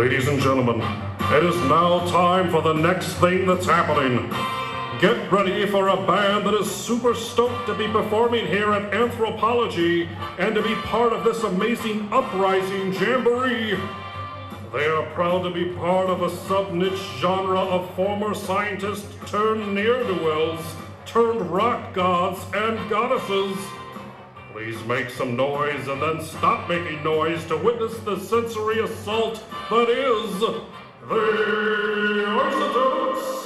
Ladies and gentlemen, it is now time for the next thing that's happening. Get ready for a band that is super stoked to be performing here at Anthropology and to be part of this amazing uprising jamboree. They are proud to be part of a sub niche genre of former scientists turned ne'er do wells, turned rock gods and goddesses. Please make some noise and then stop making noise to witness the sensory assault that is the Isotopes.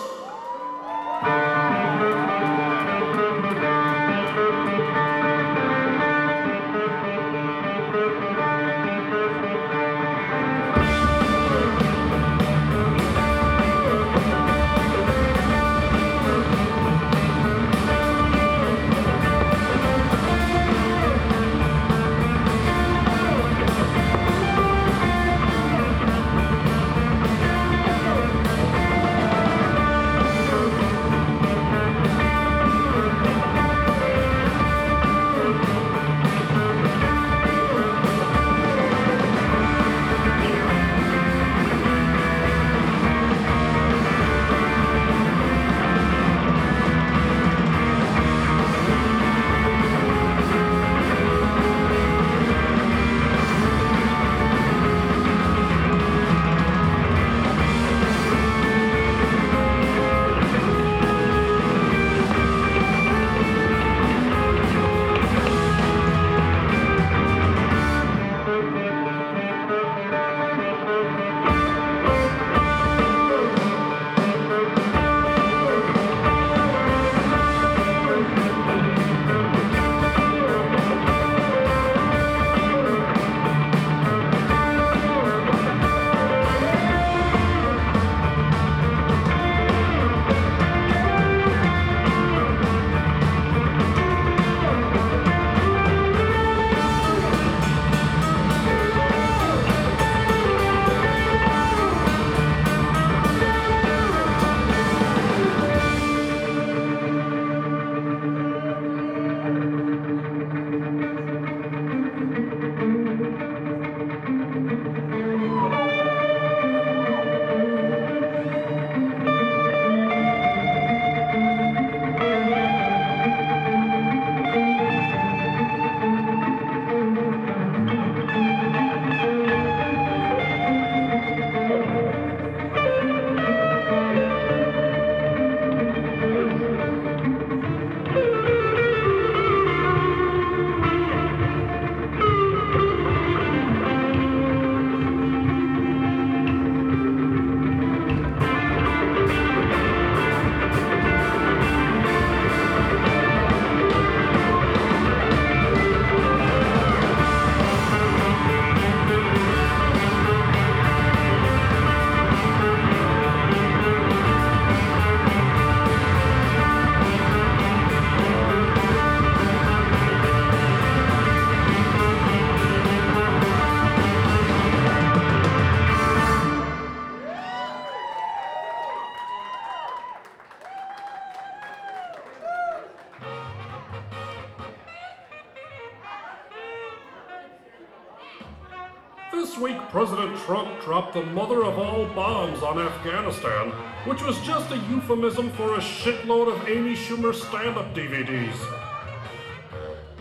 Trump dropped the mother of all bombs on Afghanistan, which was just a euphemism for a shitload of Amy Schumer stand up DVDs.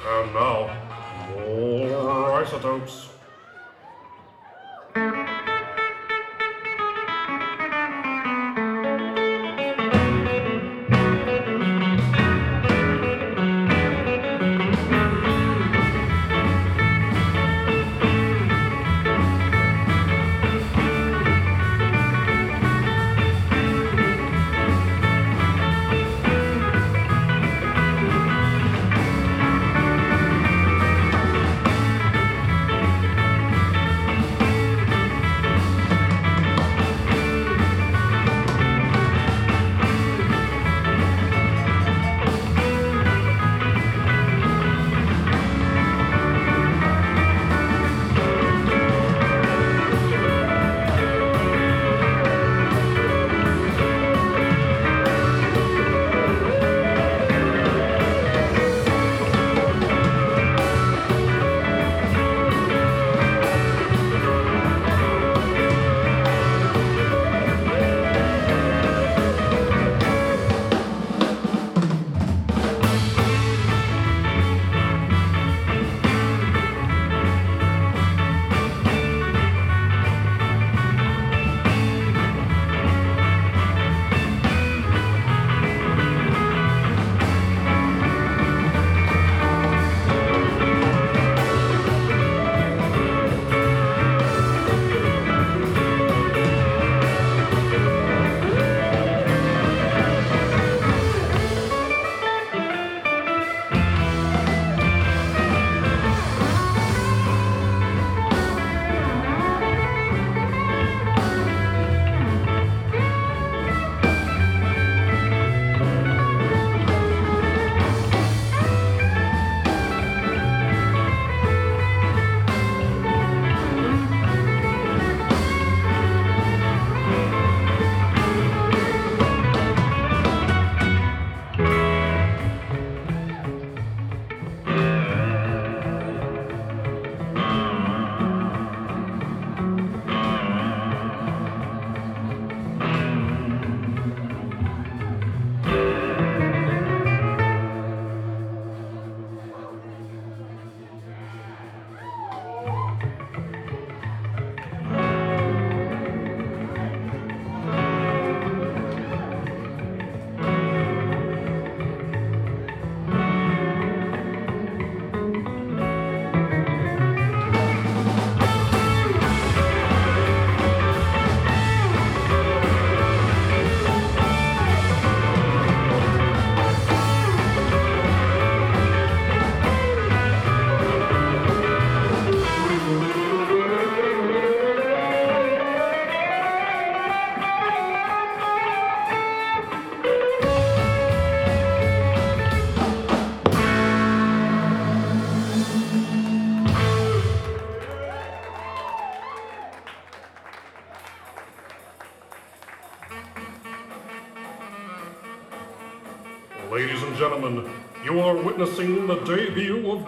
And now, more isotopes.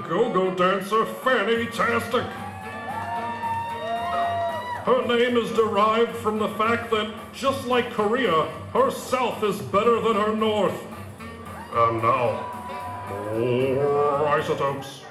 Go-go dancer Fanny Tastic. Her name is derived from the fact that, just like Korea, her south is better than her north. And now, more isotopes.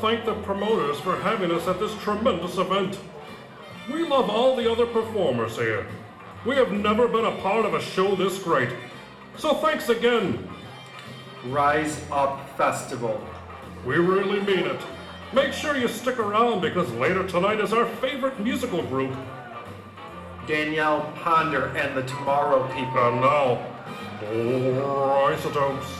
Thank the promoters for having us at this tremendous event. We love all the other performers here. We have never been a part of a show this great. So thanks again. Rise Up Festival. We really mean it. Make sure you stick around because later tonight is our favorite musical group. Danielle Ponder and the Tomorrow People. And now, more Isotopes.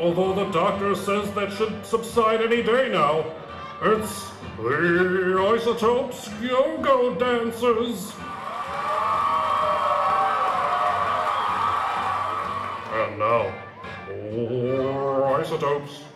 Although the doctor says that should subside any day now. It's the Isotopes Go-Go Dancers. And now, isotopes.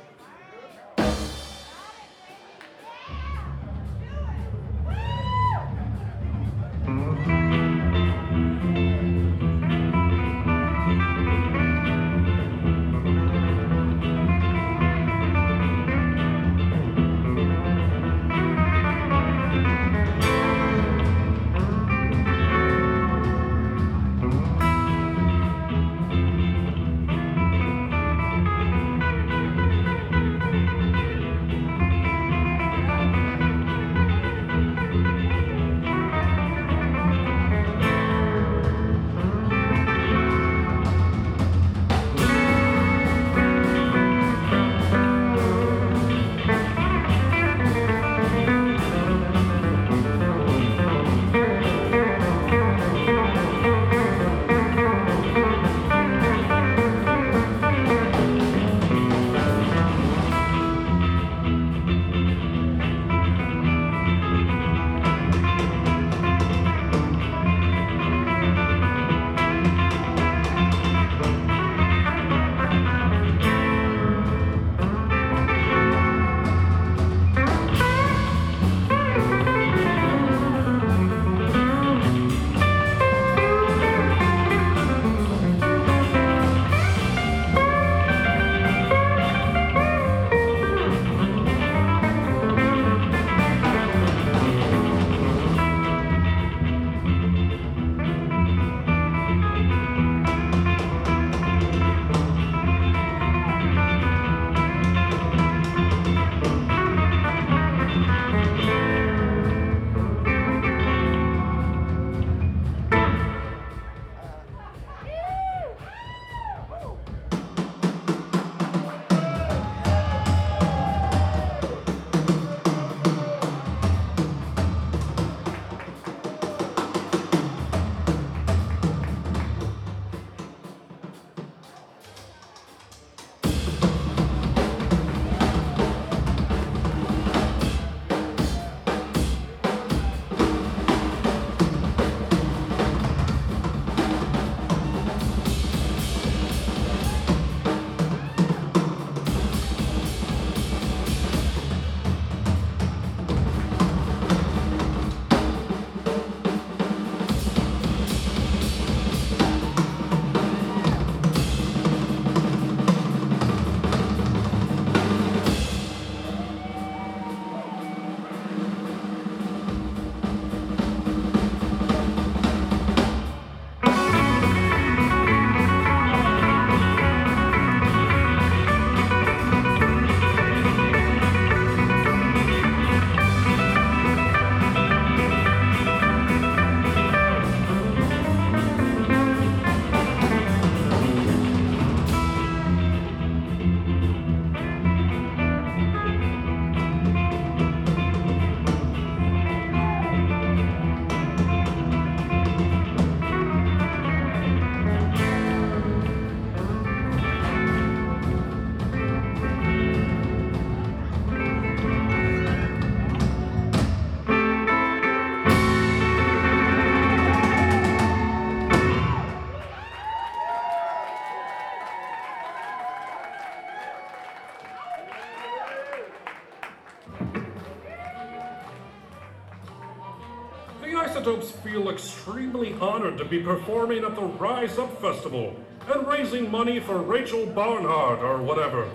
Isotopes feel extremely honored to be performing at the Rise Up Festival and raising money for Rachel Barnhart or whatever.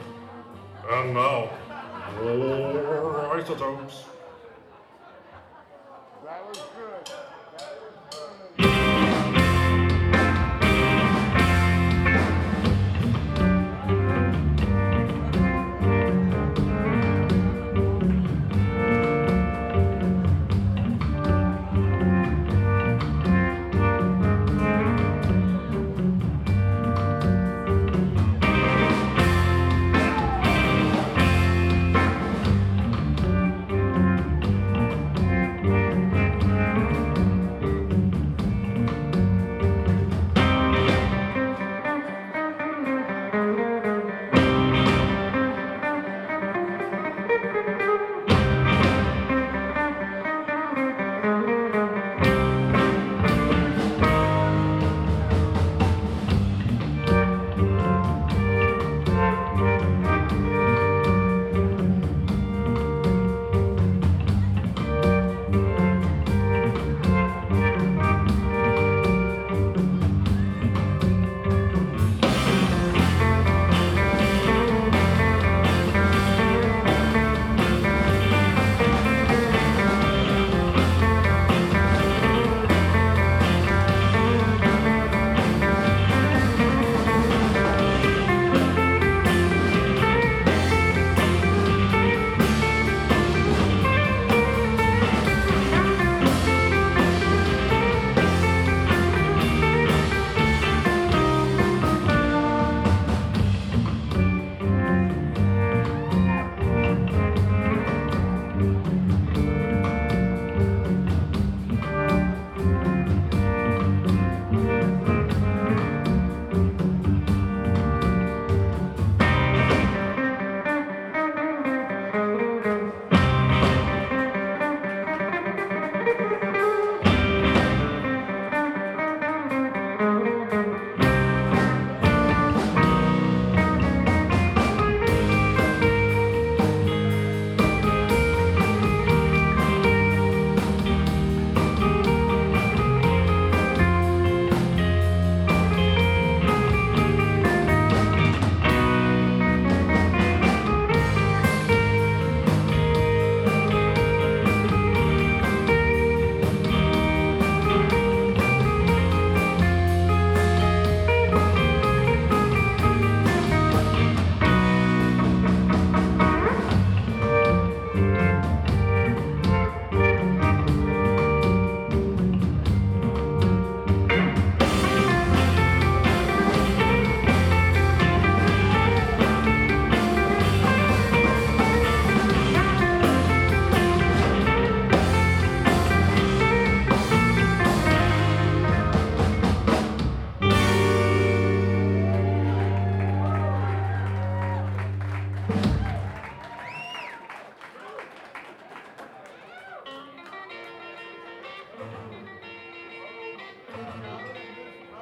And now, more Isotopes.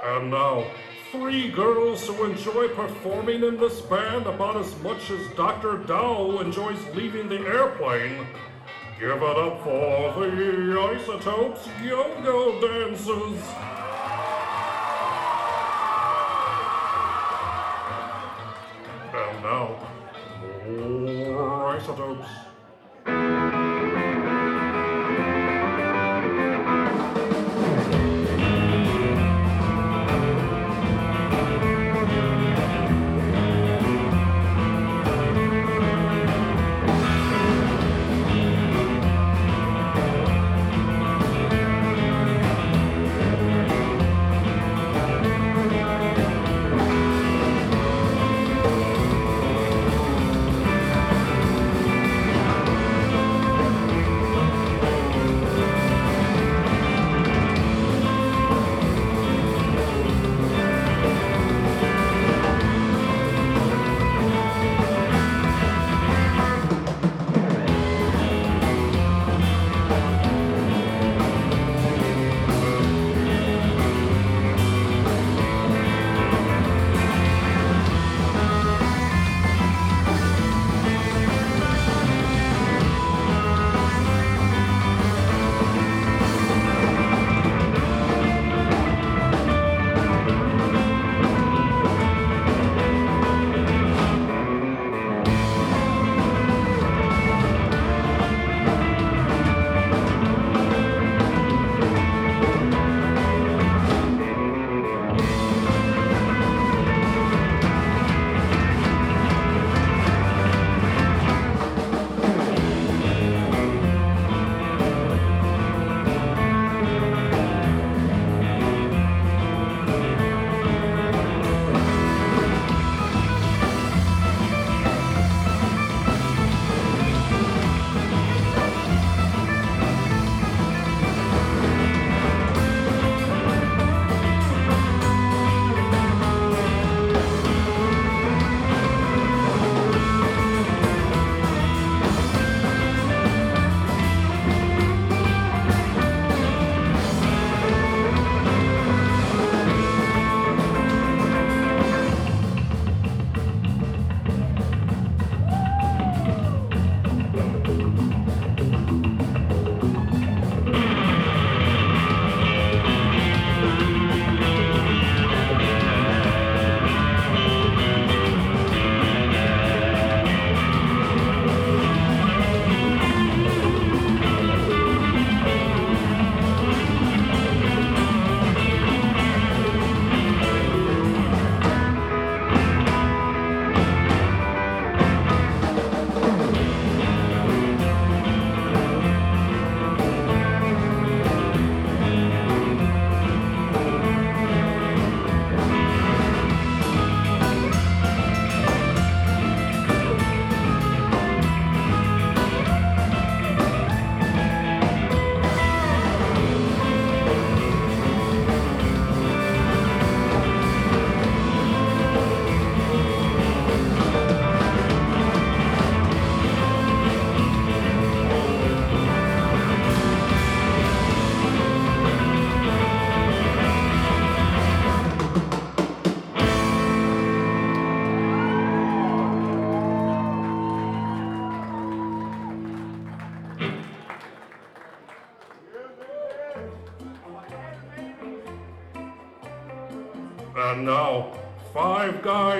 And now, three girls who enjoy performing in this band about as much as Dr. Dao enjoys leaving the airplane. Give it up for the Isotopes Go-Go Dancers.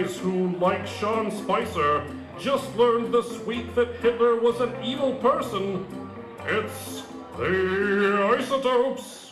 Guys who, like Sean Spicer, just learned this week that Hitler was an evil person. It's the Isotopes.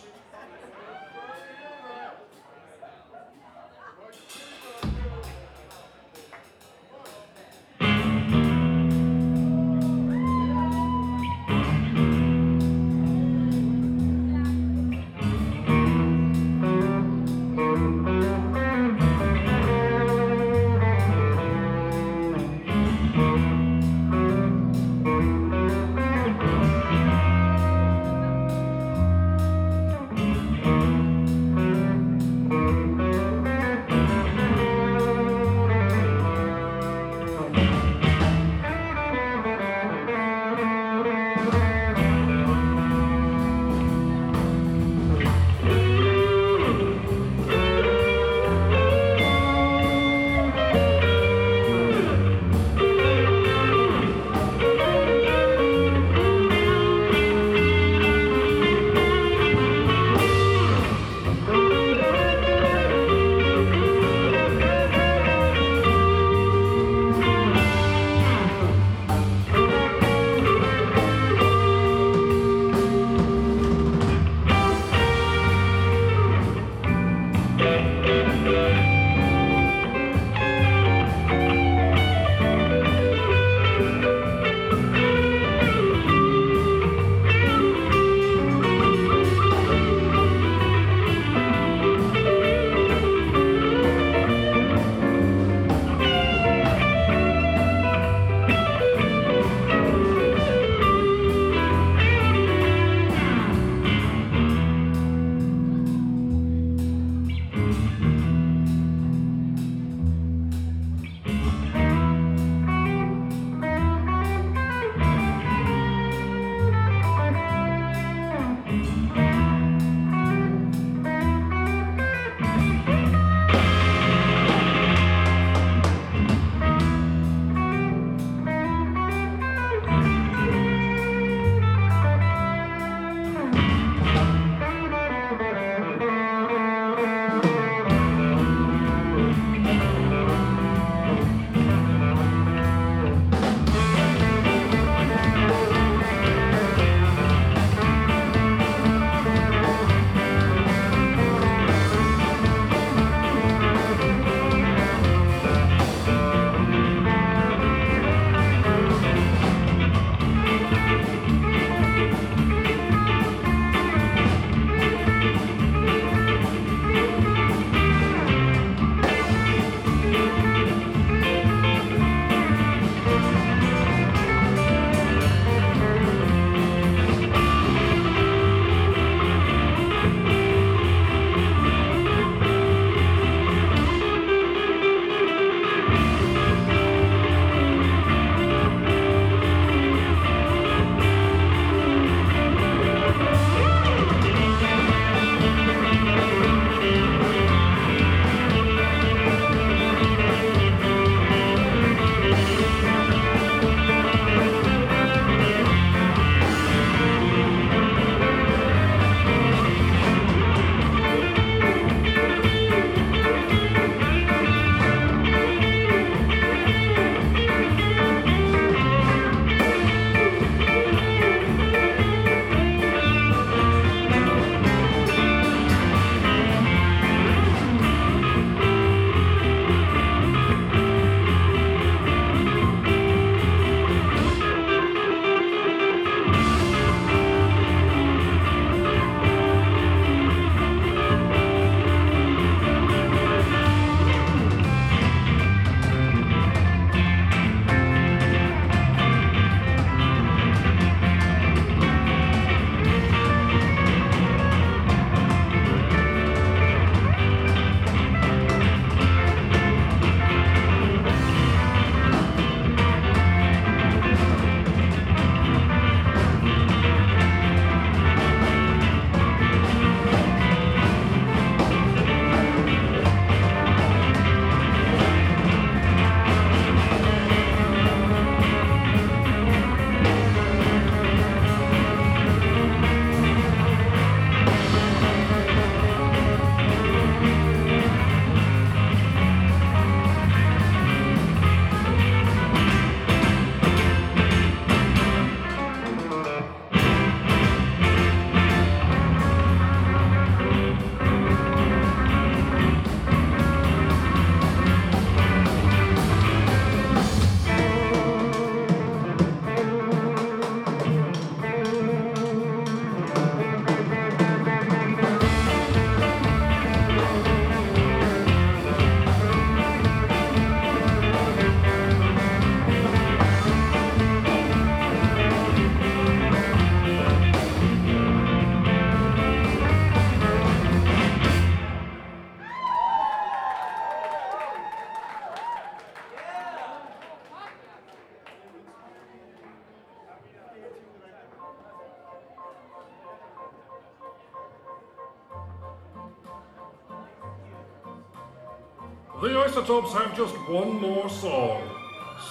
Isotopes have just one more song.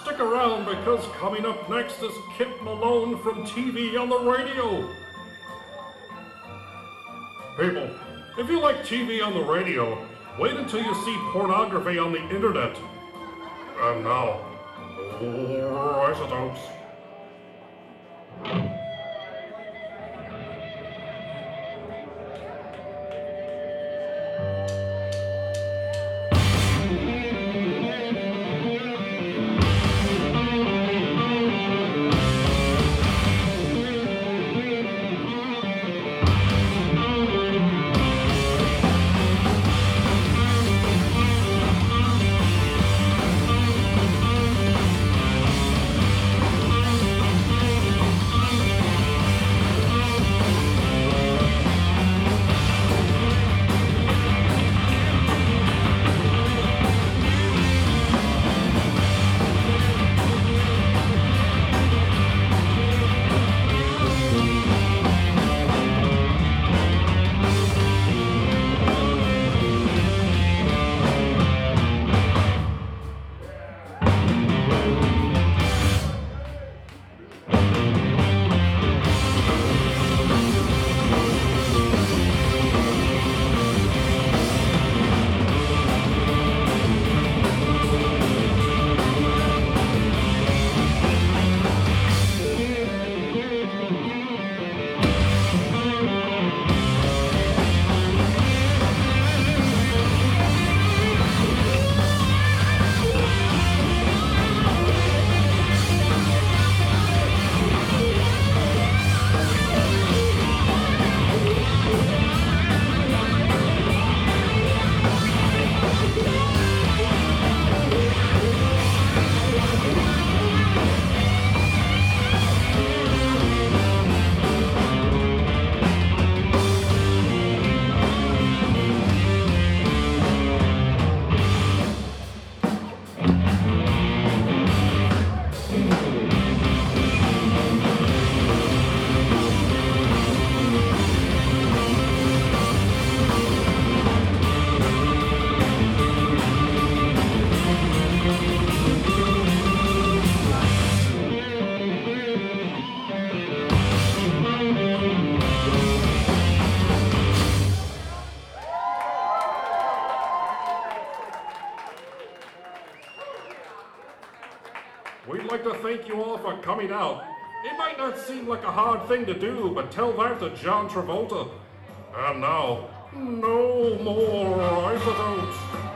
Stick around because coming up next is Kyp Malone from TV on the radio. People, if you like TV on the radio, wait until you see pornography on the internet. And now, more Isotopes. You all for coming out. It might not seem like a hard thing to do, but tell that to John Travolta. And now, no more isotopes.